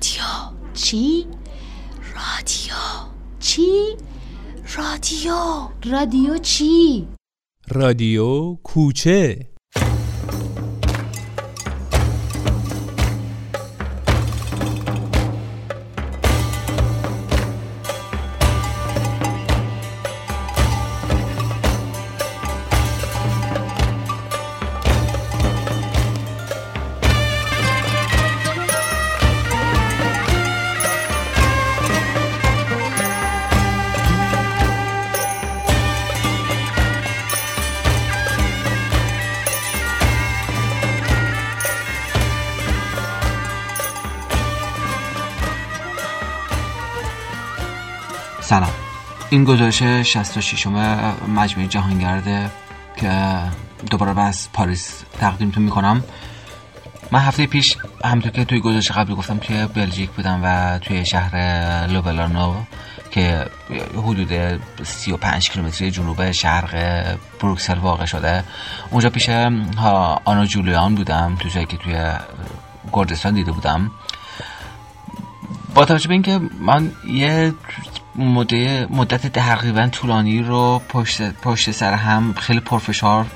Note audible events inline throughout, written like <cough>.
رادیو چی؟ رادیو چی؟ رادیو رادیو چی؟ رادیو کوچه این گزارش 66 مجموعه جهانگرده که دوباره از پاریس تقدیمتون می‌کنم. من هفته پیش همونطور که توی گزارش قبلی گفتم توی بلژیک بودم و توی شهر لوبلانو که حدود 35 کیلومتری جنوب شرق بروکسل واقع شده. اونجا پیش آنا جولیان بودم تو جایی که توی گردستان دیده بودم. با توجه به اینکه من یه مدت تقریبا طولانی رو پشت, پشت سر هم خیلی پرفشار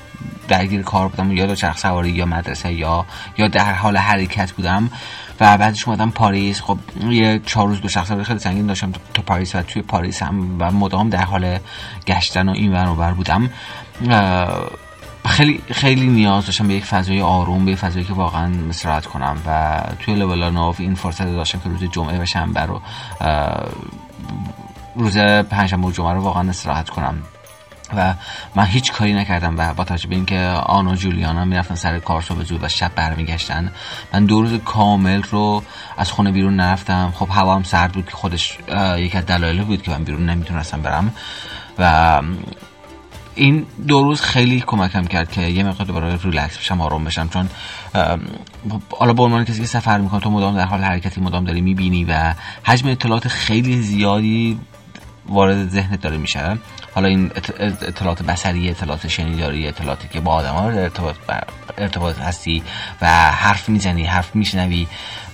درگیر کار بودم یا دوچرخ سواری یا مدرسه یا یا در حال حرکت بودم و بعدش اومدم پاریس. خب یه چهار روز دو شخص سواری خیلی سنگین داشتم تو پاریس و توی پاریس هم و مدام در حال گشتن و این ور بودم. خیلی خیلی نیاز داشتم به یک فضای آروم به فضایی که واقعا استراحت کنم و توی لولانوف این فرصت داشتم که روز جمعه و شنبه رو روز پنجشنبه و جمعه رو واقعا استراحت کنم. و من هیچ کاری نکردم و با توجه به اینکه آن و جولیانا می‌رفتن سر کار صبح زود و شب برمیگشتن من دو روز کامل رو از خونه بیرون نرفتم. خب هوا هم سرد بود که خودش یکی از دلایل بود که من بیرون نمی‌تونستم برم. و این دو روز خیلی کمکم کرد که یه مقدار دوباره ریلکس بشم آروم بشم. چون حالا به عنوان کسی که سفر می‌کنه تو مدام در حال حرکتی مدام داری می‌بینی و حجم اطلاعات خیلی زیادی وارد ذهنت داره میشه حالا این اطلاعات بصری اطلاعات شنیداری اطلاعاتی که با آدم ها ارتباط, ارتباط هستی و حرف می‌زنی حرف میشنوی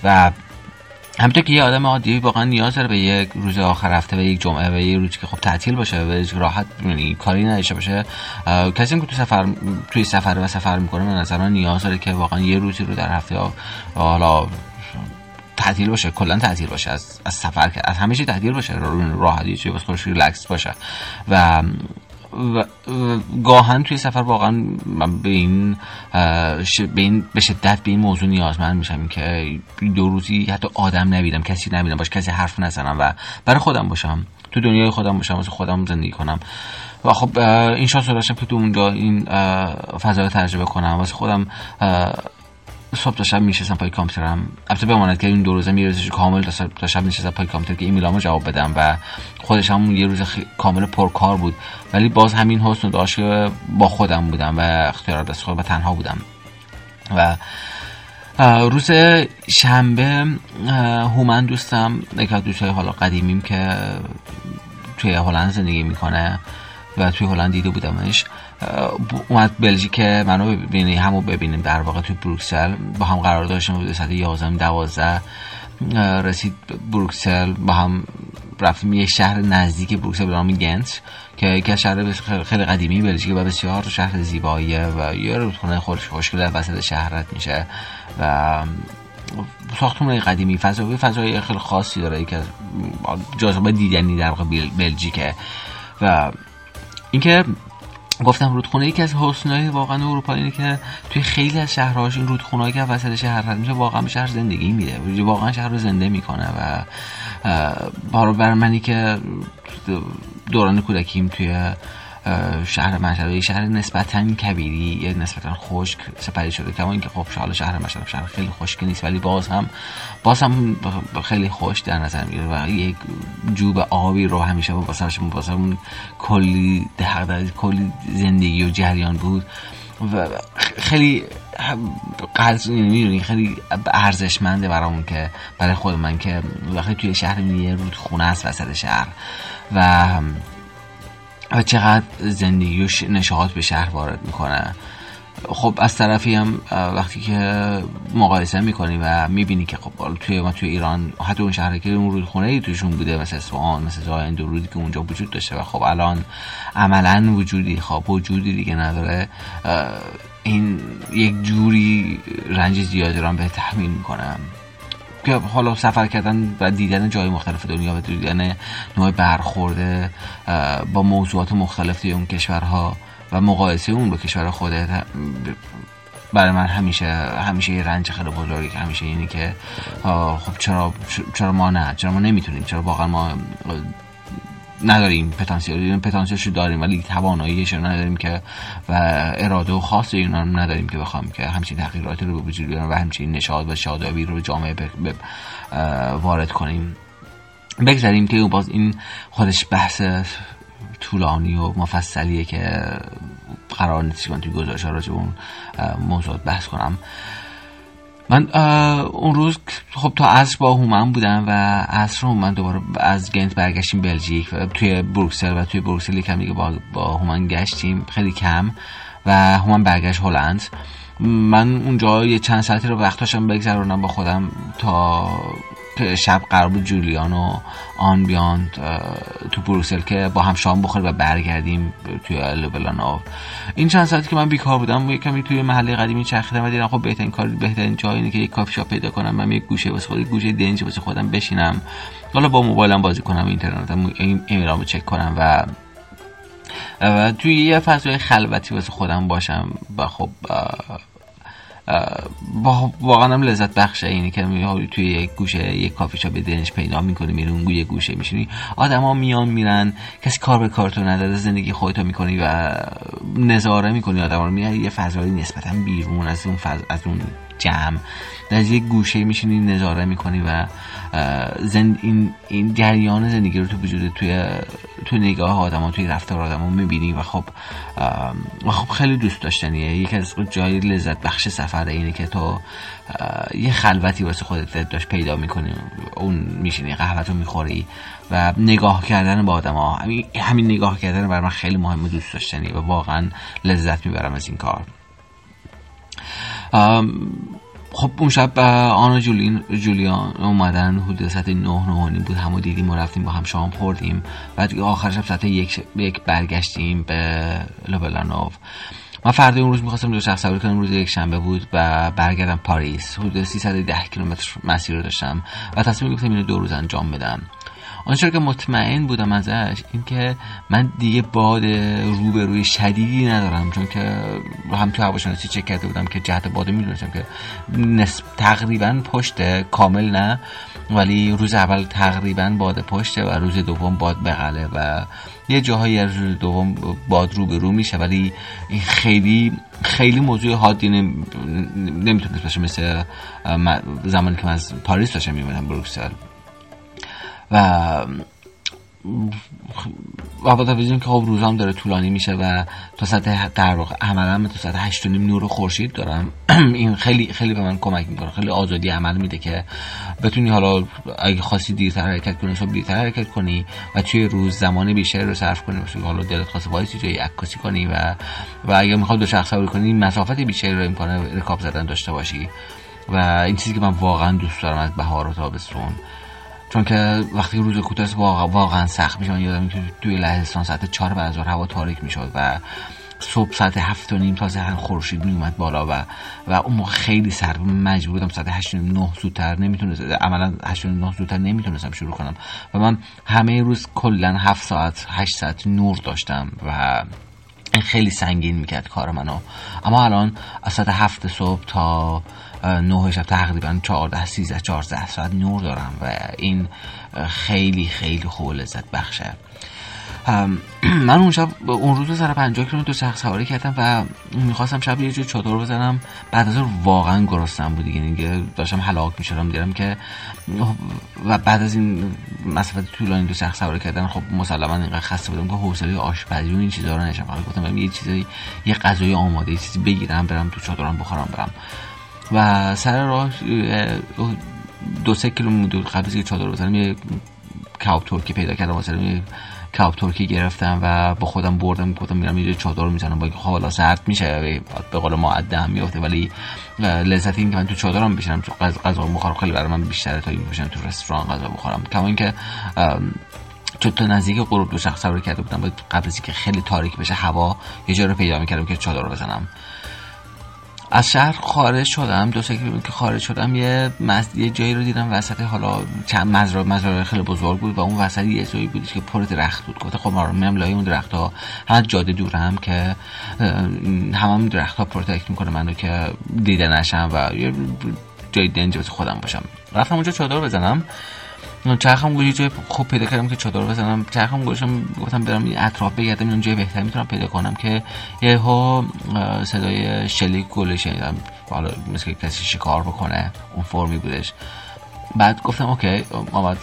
و همینطور که یه آدم عادی واقعا نیاز داره به یک روز آخر هفته به یک جمعه و یه روزی که خب تعطیل باشه و راحت یعنی کاری نداشته باشه کسی که تو سفر توی سفر و سفر می‌کنه به نظر نیاز داره که واقعا یه روزی رو در هفته حالا تعطیل باشه کلا تعطیل باشه از از سفر از همه چی تعطیل باشه راحتی چه واسه خودش ریلکس باشه. و و گاهن توی سفر واقعا به این به این به شدت به این موضوع نیازمند میشم که دو روزی حتی آدم نبیدم کسی نبیدم باش کسی حرف نزنم و برای خودم باشم تو دنیای خودم باشم واسه خودم زندگی کنم. و خب این شانس داشتم که تو اونجا این فضا رو تجربه کنم واسه خودم صبح تا شب میشستم پای کامپیوترم. البته بماند که این دو روزه میرسش کامل تا شب میشستم پای کامپیوتر که ایمیلامو جواب بدم و خودش هم یه روز کامل پرکار بود. ولی باز همین حسن داشت که با خودم بودم و اختیار دست خودم و تنها بودم. و روز شنبه هومن دوستم یکی از دوستای حالا قدیمیم که توی هلند زندگی می‌کنه و توی هلند دیده بودمش. اومد بلژیک منو ببینی همو ببینیم در واقع توی بروکسل. با هم قرار داشتیم بوده ساعت 11 12 رسید بروکسل. با هم رفتیم یه شهر نزدیک بروکسل به نام گنت که یکی شهر خیلی قدیمی بلژیک و بسیار شهر زیباییه و یه رودخونه خودش خوشگله وسط شهرت میشه و ساختمون قدیمی فضای فضای خیلی خاصی داره که جاذبه دیدنی در واقع بلژیکه. و اینکه گفتم رودخونه یکی از حسنای واقعا اروپا اینه که توی خیلی از شهرهاش این رودخونه که وسط شهر رد میشه واقعا به شهر زندگی میده. واقعا شهر رو زنده می‌کنه و برای منی که دوران کودکیم توی شهر مشهد شهر نسبتا کبیری یه نسبتا خشک سپری شده. کما اینکه خب حالا شهر مشهد شهر خیلی خشک نیست ولی باز هم باز هم خیلی خوش در نظر می‌گیره و یک جوب آبی رو همیشه با واسه کلی کلی زندگی و جریان بود. و خیلی می‌دونی خیلی ارزشمنده برامون که برای خود من که وقتی توی شهر یه رودخونه است وسط شهر. و و چقدر زندگی و نشاط به شهر وارد می‌کنه. خب از طرفی هم وقتی که مقایسه می‌کنی و می‌بینی که خب توی ما توی ایران حتی اون شهری که اون رودخونه ای توشون بوده مثل اصفهان مثل جای رودی که اونجا وجود داشته و خب الان عملا وجودی خب وجودی دیگه نداره این یک جوری رنج زیادی رو به تحمیل می‌کنم که حالا سفر کردن و دیدن جای مختلف دنیا و دیدن نوع برخورده با موضوعات مختلف اون کشورها و مقایسه اون با کشور خودت برای من همیشه همیشه یه رنج خیلی بزرگی همیشه اینی که خب چرا چرا ما نه؟ چرا ما نمی‌تونیم؟ چرا واقعا ما نداریم پتانسیل پتانسیلش رو داریم ولی تواناییش رو نداریم که و اراده و خاص اینا رو نداریم که بخوام که همچین تغییراتی رو به وجود بیاریم و همچین نشاد و شادابی رو به جامعه وارد کنیم. بگذاریم که باز این خودش بحث طولانی و مفصلیه که قرار نیست که توی گزارش راجع اون موضوعات بحث کنم. من اون روز خب تا عصر با هومن بودم و عصر من دوباره از گنت برگشتیم بلژیک و توی بروکسل و توی بروکسل یکم دیگه با, با هومن گشتیم خیلی کم و هومن برگشت هلند. من اونجا یه چند ساعتی رو وقت داشتم بگذرونم با خودم تا شب قرار بود جولیان و آن بیان تو بروسل که با هم شام بخوریم و برگردیم توی لبلانو این چند ساعتی که من بیکار بودم یه کمی توی محله قدیمی چرخیدم و دیدم خب بهترین کار بهترین جایی اینه که یک کافی شاپ پیدا کنم من یک گوشه واسه خود گوشه دنج واسه خودم بشینم. حالا با موبایلم بازی کنم اینترنتم ایمیلامو چک کنم و و توی یه فضای خلوتی واسه خودم باشم. و خب واقعا هم لذت بخشه اینه که توی یک گوشه یک کافی شاپ دنش پیدا می‌کنی میری اون یه گوشه میشینی. آدما میان میرن کسی کار به کار تو نداره زندگی خودتو می‌کنی و نظاره می‌کنی آدما رو. میاری یه فضایی نسبتا بیرون از اون فض... از اون جمع. در یک گوشه میشینی نظاره می‌کنی و زند این, این جریان زندگی رو تو وجود توی تو نگاه آدم توی رفتار آدم می‌بینی و خب و خب خیلی دوست داشتنیه. یکی از جای لذت بخش سفر اینه که تو یه خلوتی واسه خودت داشت پیدا می‌کنی. اون میشینی قهوت رو می‌خوری و نگاه کردن با آدم ها همین نگاه کردن برای من خیلی مهمه دوست داشتنی و واقعا لذت می‌برم از این کار. خب اون شب آنا جولین جولیان اومدن حدود ساعت نه نه بود. همو دیدیم و رفتیم با هم شام خوردیم. بعد آخر شب ساعت یک, یک برگشتیم به لوبلانوف. من فردا اون روز می‌خواستم دو شخص سواری کنم. روز یک شنبه بود و برگردم پاریس. حدود 310 کیلومتر مسیر رو داشتم و تصمیم گرفتم اینو دو روز انجام بدم. آنچه که مطمئن بودم ازش اینکه من دیگه باد روبروی شدیدی ندارم چون که هم تو هواشناسی چک کرده بودم که جهت باد می‌دونستم که نسب تقریبا پشت کامل نه ولی روز اول تقریبا باد پشته و روز دوم باد بغله و یه جاهایی از روز دوم باد رو به رو میشه. ولی این خیلی خیلی موضوع حادی نمی‌تونست باشه مثل زمانی که من از پاریس داشتم میمونم بروکسل. و و با که خب روزام داره طولانی میشه و تا ساعت در واقع عملا تا هشت نیم نور خورشید دارم. <clears throat> این خیلی خیلی به من کمک می‌کنه. خیلی آزادی عمل میده که بتونی حالا اگه خاصی دیرتر حرکت کنی صبح دیرتر حرکت کنی و توی روز زمان بیشتری رو صرف کنی. مثلا حالا دلت خاص وایسی جایی عکاسی کنی و و اگه می‌خواد دو شخص سواری کنی مسافت بیشتری رو امکانه رکاب زدن داشته باشی. و این چیزی که من واقعا دوست دارم از بهار و تابستون چون که وقتی روز کوتاه واقعا, واقعا سخت میشه من یادم که توی لهستان ساعت چهار بعد هوا تاریک می‌شد و صبح ساعت هفت و نیم تازه هم خورشید میومد بالا و و اون موقع خیلی سرد مجبور بودم ساعت هشت نیم نه زودتر نمی‌تونست عملا هشت نیم نه زودتر نمی‌تونستم شروع کنم. و من همه روز کلا هفت ساعت هشت ساعت نور داشتم و این خیلی سنگین می‌کرد کار منو. اما الان از ساعت هفت صبح تا نه شب تقریبا 14 13 14 ساعت نور دارم و این خیلی خیلی خوب لذت بخشه. <clears throat> من اون شب اون روز سر 50 کیلومتر شخص سواری کردم و می‌خواستم شب یه جور چادر بزنم. بعد از واقعا گرسنم بود دیگه. داشتم هلاک می‌شدم. دیدم که و بعد از این مسافت طولانی دو شخص سواری کردن خب مسلما اینقدر خسته بودم که حوصله آشپزی و این چیزا رو نشم فقط گفتم یه چیزی یه غذای آماده یه چیزی بگیرم برم تو چادرم بخورم برم. و سر راه دو سه کیلومتر قبل از چادر بزنم یه کباب ترکی پیدا کردم. واسه کباب ترکی گرفتم و با خودم بردم گفتم میرم یه چادر می‌زنم با خب حالا سرد میشه به قول ما عده هم میفته ولی لذت این که من تو چادرم بشینم تو غذا بخورم خیلی برای من بیشتره تا این بشینم تو رستوران غذا بخورم. کما اینکه چون تا نزدیک غروب دو شخص سواری کرده بودم قبل از اینکه خیلی تاریک بشه هوا یه جا رو پیدا می‌کردم که چادر رو بزنم. از شهر خارج شدم دو سه که خارج شدم یه مز... یه جایی رو دیدم وسط حالا چند مزرعه مزرعه خیلی بزرگ بود و اون وسط یه جایی بود که پر درخت بود. گفت خب ما میام لای اون درخت هم جاده دورم که هم هم درخت ها پروتکت می‌کنه منو که دیده نشم و یه جای دنج خودم باشم. رفتم اونجا چادر بزنم. چرخم گوشی جای خوب پیدا کردم که چادر بزنم. چرخم گوشم گفتم برم اطراف بگردم اون جای بهتر می‌تونم پیدا کنم که یه ها صدای شلیک گله شنیدم. حالا مثل کسی شکار بکنه اون فرمی بودش. بعد گفتم اوکی آمد.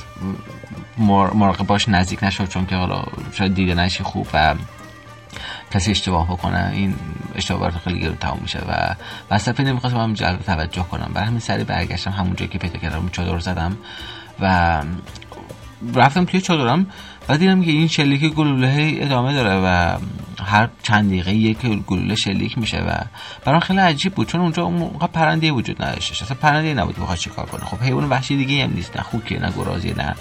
مراقب باش نزدیک نشد چون که حالا شاید دیده نشی خوب و کسی اشتباه بکنه. این اشتباه برات خیلی گرون تمام میشه و وسط نمی‌خواستم هم جلب توجه کنم. برای همین سری برگشتم همون جایی که پیدا کردم چادر زدم. و رفتم توی چادرم و دیدم که این شلیک گلوله ادامه داره و هر چند دقیقه یک گلوله شلیک میشه و برام خیلی عجیب بود چون اونجا موقع پرنده وجود نداشتش اصلا پرنده نبود بخواد چیکار کنه. خب حیوان وحشی دیگه هم نیست نه خوکه نه گرازی نه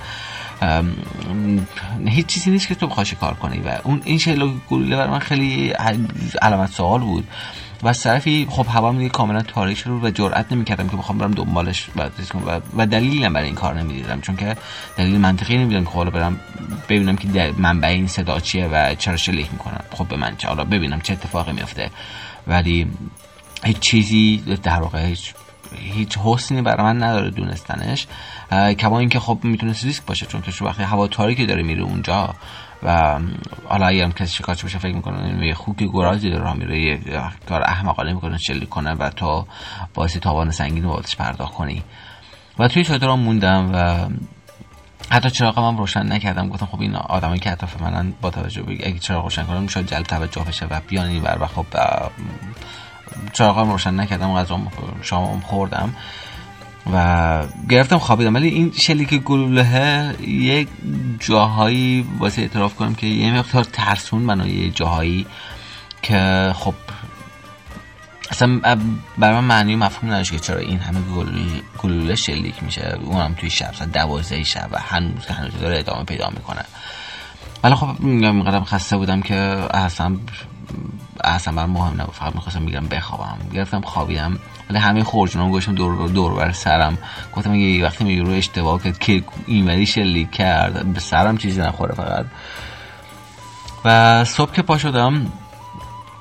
هیچ چیزی نیست که تو بخوای کار کنی و اون این شلیک گلوله برای من خیلی علامت سوال بود. و از طرفی خب هوا دیگه کاملا تاریک شد و جرئت نمی‌کردم که بخوام برم دنبالش و و دلیلی هم برای این کار نمی‌دیدم چون که دلیل منطقی نمی‌دیدم که حالا برم ببینم که منبع این صدا چیه و چرا شلیک می‌کنن خب به من چه؟ حالا ببینم چه اتفاقی میفته ولی هیچ چیزی در واقع هیچ هیچ حسنی برای من نداره دونستنش. کما اینکه خب می‌تونست ریسک باشه چون که وقتی هوا تاریکی داره میره اونجا و حالا اگه هم کسی شکارچی بشه فکر می‌کنه یه خوکی گرازی داره میره یه کار احمقانه می‌کنه شلیک کنه و تو باعث تاوان سنگین رو پرداخت کنی. و توی چادر موندم و حتی چراغ هم روشن نکردم. گفتم خب این آدمایی که اطراف منن با توجه به اگه چراغ روشن کنم شاید جلب توجه بشه و بیان این و خب چراغ هم روشن نکردم غذا شامم خوردم. و گرفتم خوابیدم. ولی این شلیک گلوله یک جاهایی واسه اعتراف کنم که یه مقدار ترسون منو یه جاهایی که خب اصلا برای من معنی مفهوم نداشت که چرا این همه گلوله شلیک میشه. اونم توی شب ساعت دوازده شب و هنوز هنوز داره ادامه پیدا می‌کنه. ولی خب میگم اینقدر خسته بودم که اصلا اصلا برای مهم نبود. فقط می‌خواستم بگیرم بخوابم. گرفتم خوابیدم. ولی همه خورجونام گوشم دور دور بر سرم. گفتم اگه وقتی میگه رو اشتباه کرد که اینوری شلیک کرد به سرم چیزی نخوره فقط. و صبح که پا شدم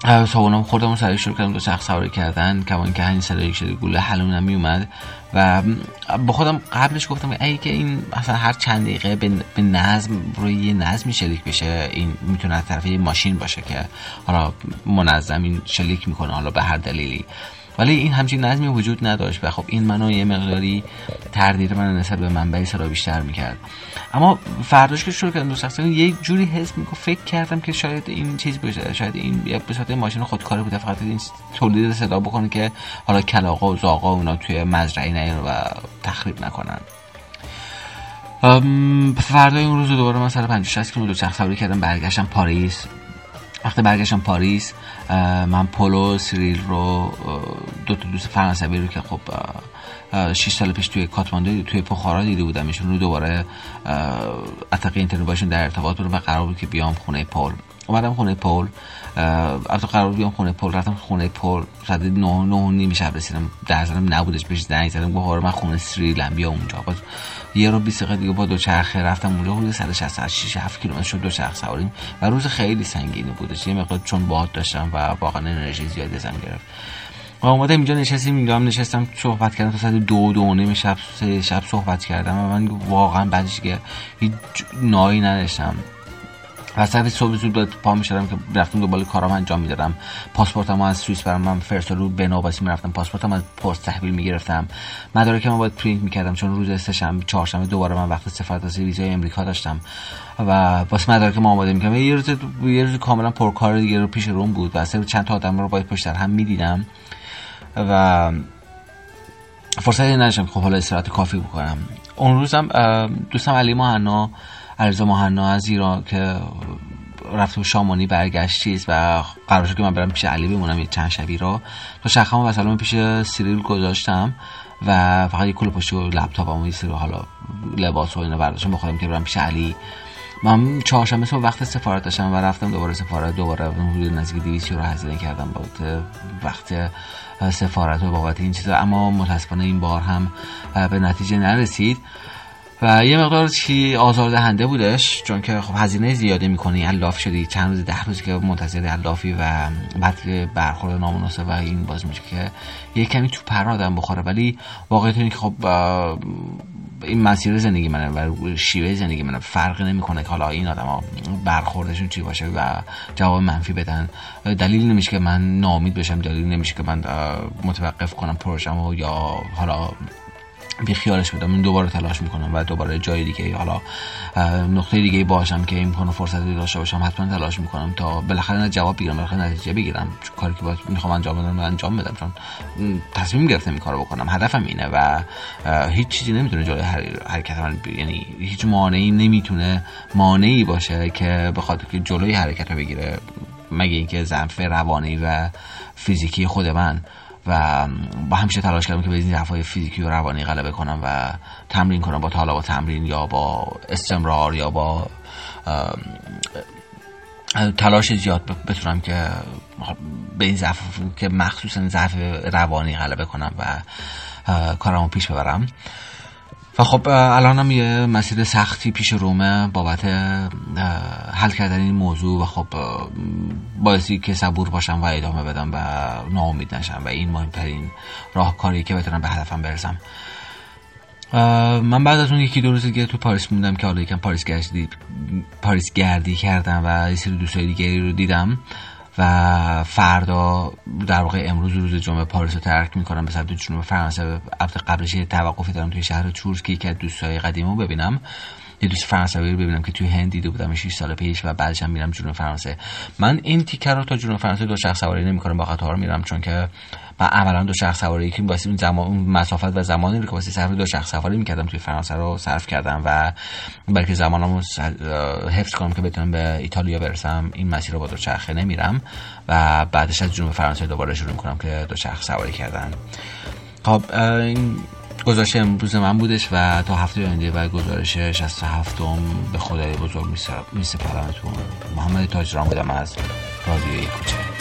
صابونم خوردم و سریع کردم دو شخص سواری کردن کمان که همین صدای شده گوله حلونم می اومد و با خودم قبلش گفتم ای که این اصلا هر چند دقیقه به نظم روی یه نظمی شلیک بشه این می‌تونه از طرف یه ماشین باشه که حالا منظم این شلیک می‌کنه حالا به هر دلیلی. ولی این همچین نظمی وجود نداشت و خب این منو یه مقداری تردید من نسبت به منبع صدا بیشتر می‌کرد. اما فرداش که شروع کردم دوست یه جوری حس می‌کنم فکر کردم که شاید این چیز باشه شاید این به صورت ماشین خودکار بوده فقط این تولید صدا بکنه که حالا کلاقا و زاقا اونا توی مزرعه نیان و تخریب نکنن. فردای اون روز دوباره من سر 50 60 کیلومتر سواری کردم برگشتم پاریس. وقتی برگشتم پاریس من پولو سریل رو دو تا دوست فرانسوی رو که خب 6 سال پیش توی کاتماندو توی پخارا دیده بودم. ایشون رو دوباره اتقی اینترنت باشون در ارتباط بودم و قرار بود که بیام خونه پول. اومدم خونه پول البته قرار بیام خونه پول. رفتم خونه پول ساعت 9 9 نیم شب رسیدم. در زنم نبودش بهش زنگ زدم. گفت آره من خونه سریلم بیا اونجا. باز یه رو 20 دقیقه دیگه با دو چرخه رفتم اونجا حدود 166 7 کیلومتر شد دو چرخ سواریم. و روز خیلی سنگینی بودش. یه مقدار چون باد داشتم و واقعا انرژی زیادی ازم گرفت. و اومدم اینجا نشستیم اینجا هم نشستم صحبت کردم. تا ساعت دو دو نیم شب شب صحبت کردم. و من واقعا بعدش که هیچ نایی نداشتم. و ساعت صبح زود پا می‌شدم که رفتم دنبال کارام انجام می‌دادم. پاسپورتمو از سوئیس برام من فرستادو به نوباسی می‌رفتم. پاسپورتم از پست تحویل می‌گرفتم. مدارکم باید پرینت می‌کردم چون روز سهشنبه چهارشنبه دوباره من وقت سفارت ویزای امریکا داشتم. و واسه مدارکم آماده می‌کردم. یه روز یه روز کاملا پرکار دیگه رو پیش روم بود و چند تا آدم رو باید پشت هم می‌دیدم. و فرصتی نداشتم خب حالا استراحت کافی بکنم. اون روزم دوستم علی ماهنا علیرضا مهنا از ایران که رفته شامانی برگشت چیز و قرار شد که من برم پیش علی بمونم یه چند شبی رو تا شخم و سلام پیش سیریل گذاشتم و فقط یه کل پشت و لپتاپم و یه حالا لباس و اینا برداشتم. بخورم که برم پیش علی. من چهارشنبه صبح وقت سفارت داشتم و رفتم دوباره سفارت دوباره حدود نزدیک 200 رو هزینه کردم با وقت سفارت و بابت این چیزا. اما متاسفانه این بار هم به نتیجه نرسید. و یه مقدار چی آزار دهنده بودش چون که خب هزینه زیاده می‌کنی الاف شدی. چند روز ده روز که منتظر الافی و بعد برخورد نامناسب و این باز میشه که یه کمی تو پر آدم بخوره. ولی واقعیت اینه که خب این مسیر زندگی منه و شیوه زندگی منه. فرقی نمی‌کنه که حالا این آدما برخوردشون چی باشه و جواب منفی بدن. دلیل نمیشه که من نامید بشم دلیل نمیشه که من متوقف کنم پروژمو یا حالا بی خیالش بدم دوباره تلاش می‌کنم و دوباره جای دیگه حالا نقطه دیگه باشم که امکان فرصتی داشته باشم حتما تلاش می‌کنم تا بالاخره نه جواب بگیرم بالاخره نتیجه بگیرم. کاری که باید می‌خوام انجام بدم انجام بدم. چون تصمیم گرفتم این کارو بکنم. هدفم اینه و هیچ چیزی نمی‌تونه جلوی حرکت من یعنی هیچ مانعی نمی‌تونه مانعی باشه که بخاطر که جلوی حرکت رو بگیره. مگه اینکه ضعف روانی و فیزیکی خود من. و با همیشه تلاش کردم که به این ضعف‌های فیزیکی و روانی غلبه کنم و تمرین کنم با حالا با تمرین یا با استمرار یا با تلاش زیاد بتونم که به این ضعف که مخصوصا ضعف روانی غلبه کنم و کارمو پیش ببرم. و خب الانم یه مسیر سختی پیش رومه بابت حل کردن این موضوع و خب باعثی که صبور باشم و ادامه بدم و ناامید نشم و این مهمترین راهکاری که بتونم به هدفم برسم. من بعد از اون یکی دو روز دیگه تو پاریس موندم که حالا یکم پاریس گردی پاریس گردی کردم و یه سری دوستای دیگری رو دیدم. و فردا در واقع امروز روز جمعه پاریس رو ترک می‌کنم به سمت جنوب فرانسه. قبلش یه توقفی دارم توی شهر تورس که یکی از دوستای قدیمو ببینم. یه دوست فرانسوی رو ببینم که توی هند دیده بودم 6 سال پیش و بعدش هم میرم جنوب فرانسه. من این تیکر رو تا جنوب فرانسه دو شخص سواری نمی‌کنم با قطار میرم چون که من اولا دو شخص سواری که واسه اون زمان اون مسافت و زمانی رو که واسه صرف دو شخص سواری می‌کردم توی فرانسه رو صرف کردم و بلکه زمانمو حفظ کنم که بتونم به ایتالیا برسم این مسیر رو با دو چرخه نمیرم و بعدش از جنوب فرانسه دوباره شروع می‌کنم که دو شخص سواری کردن. خب گزارش امروز من بودش و تا هفته آینده و گزارش 67 به خدای بزرگ میسپرمتون محمد تاجران بودم از رادیوی کوچه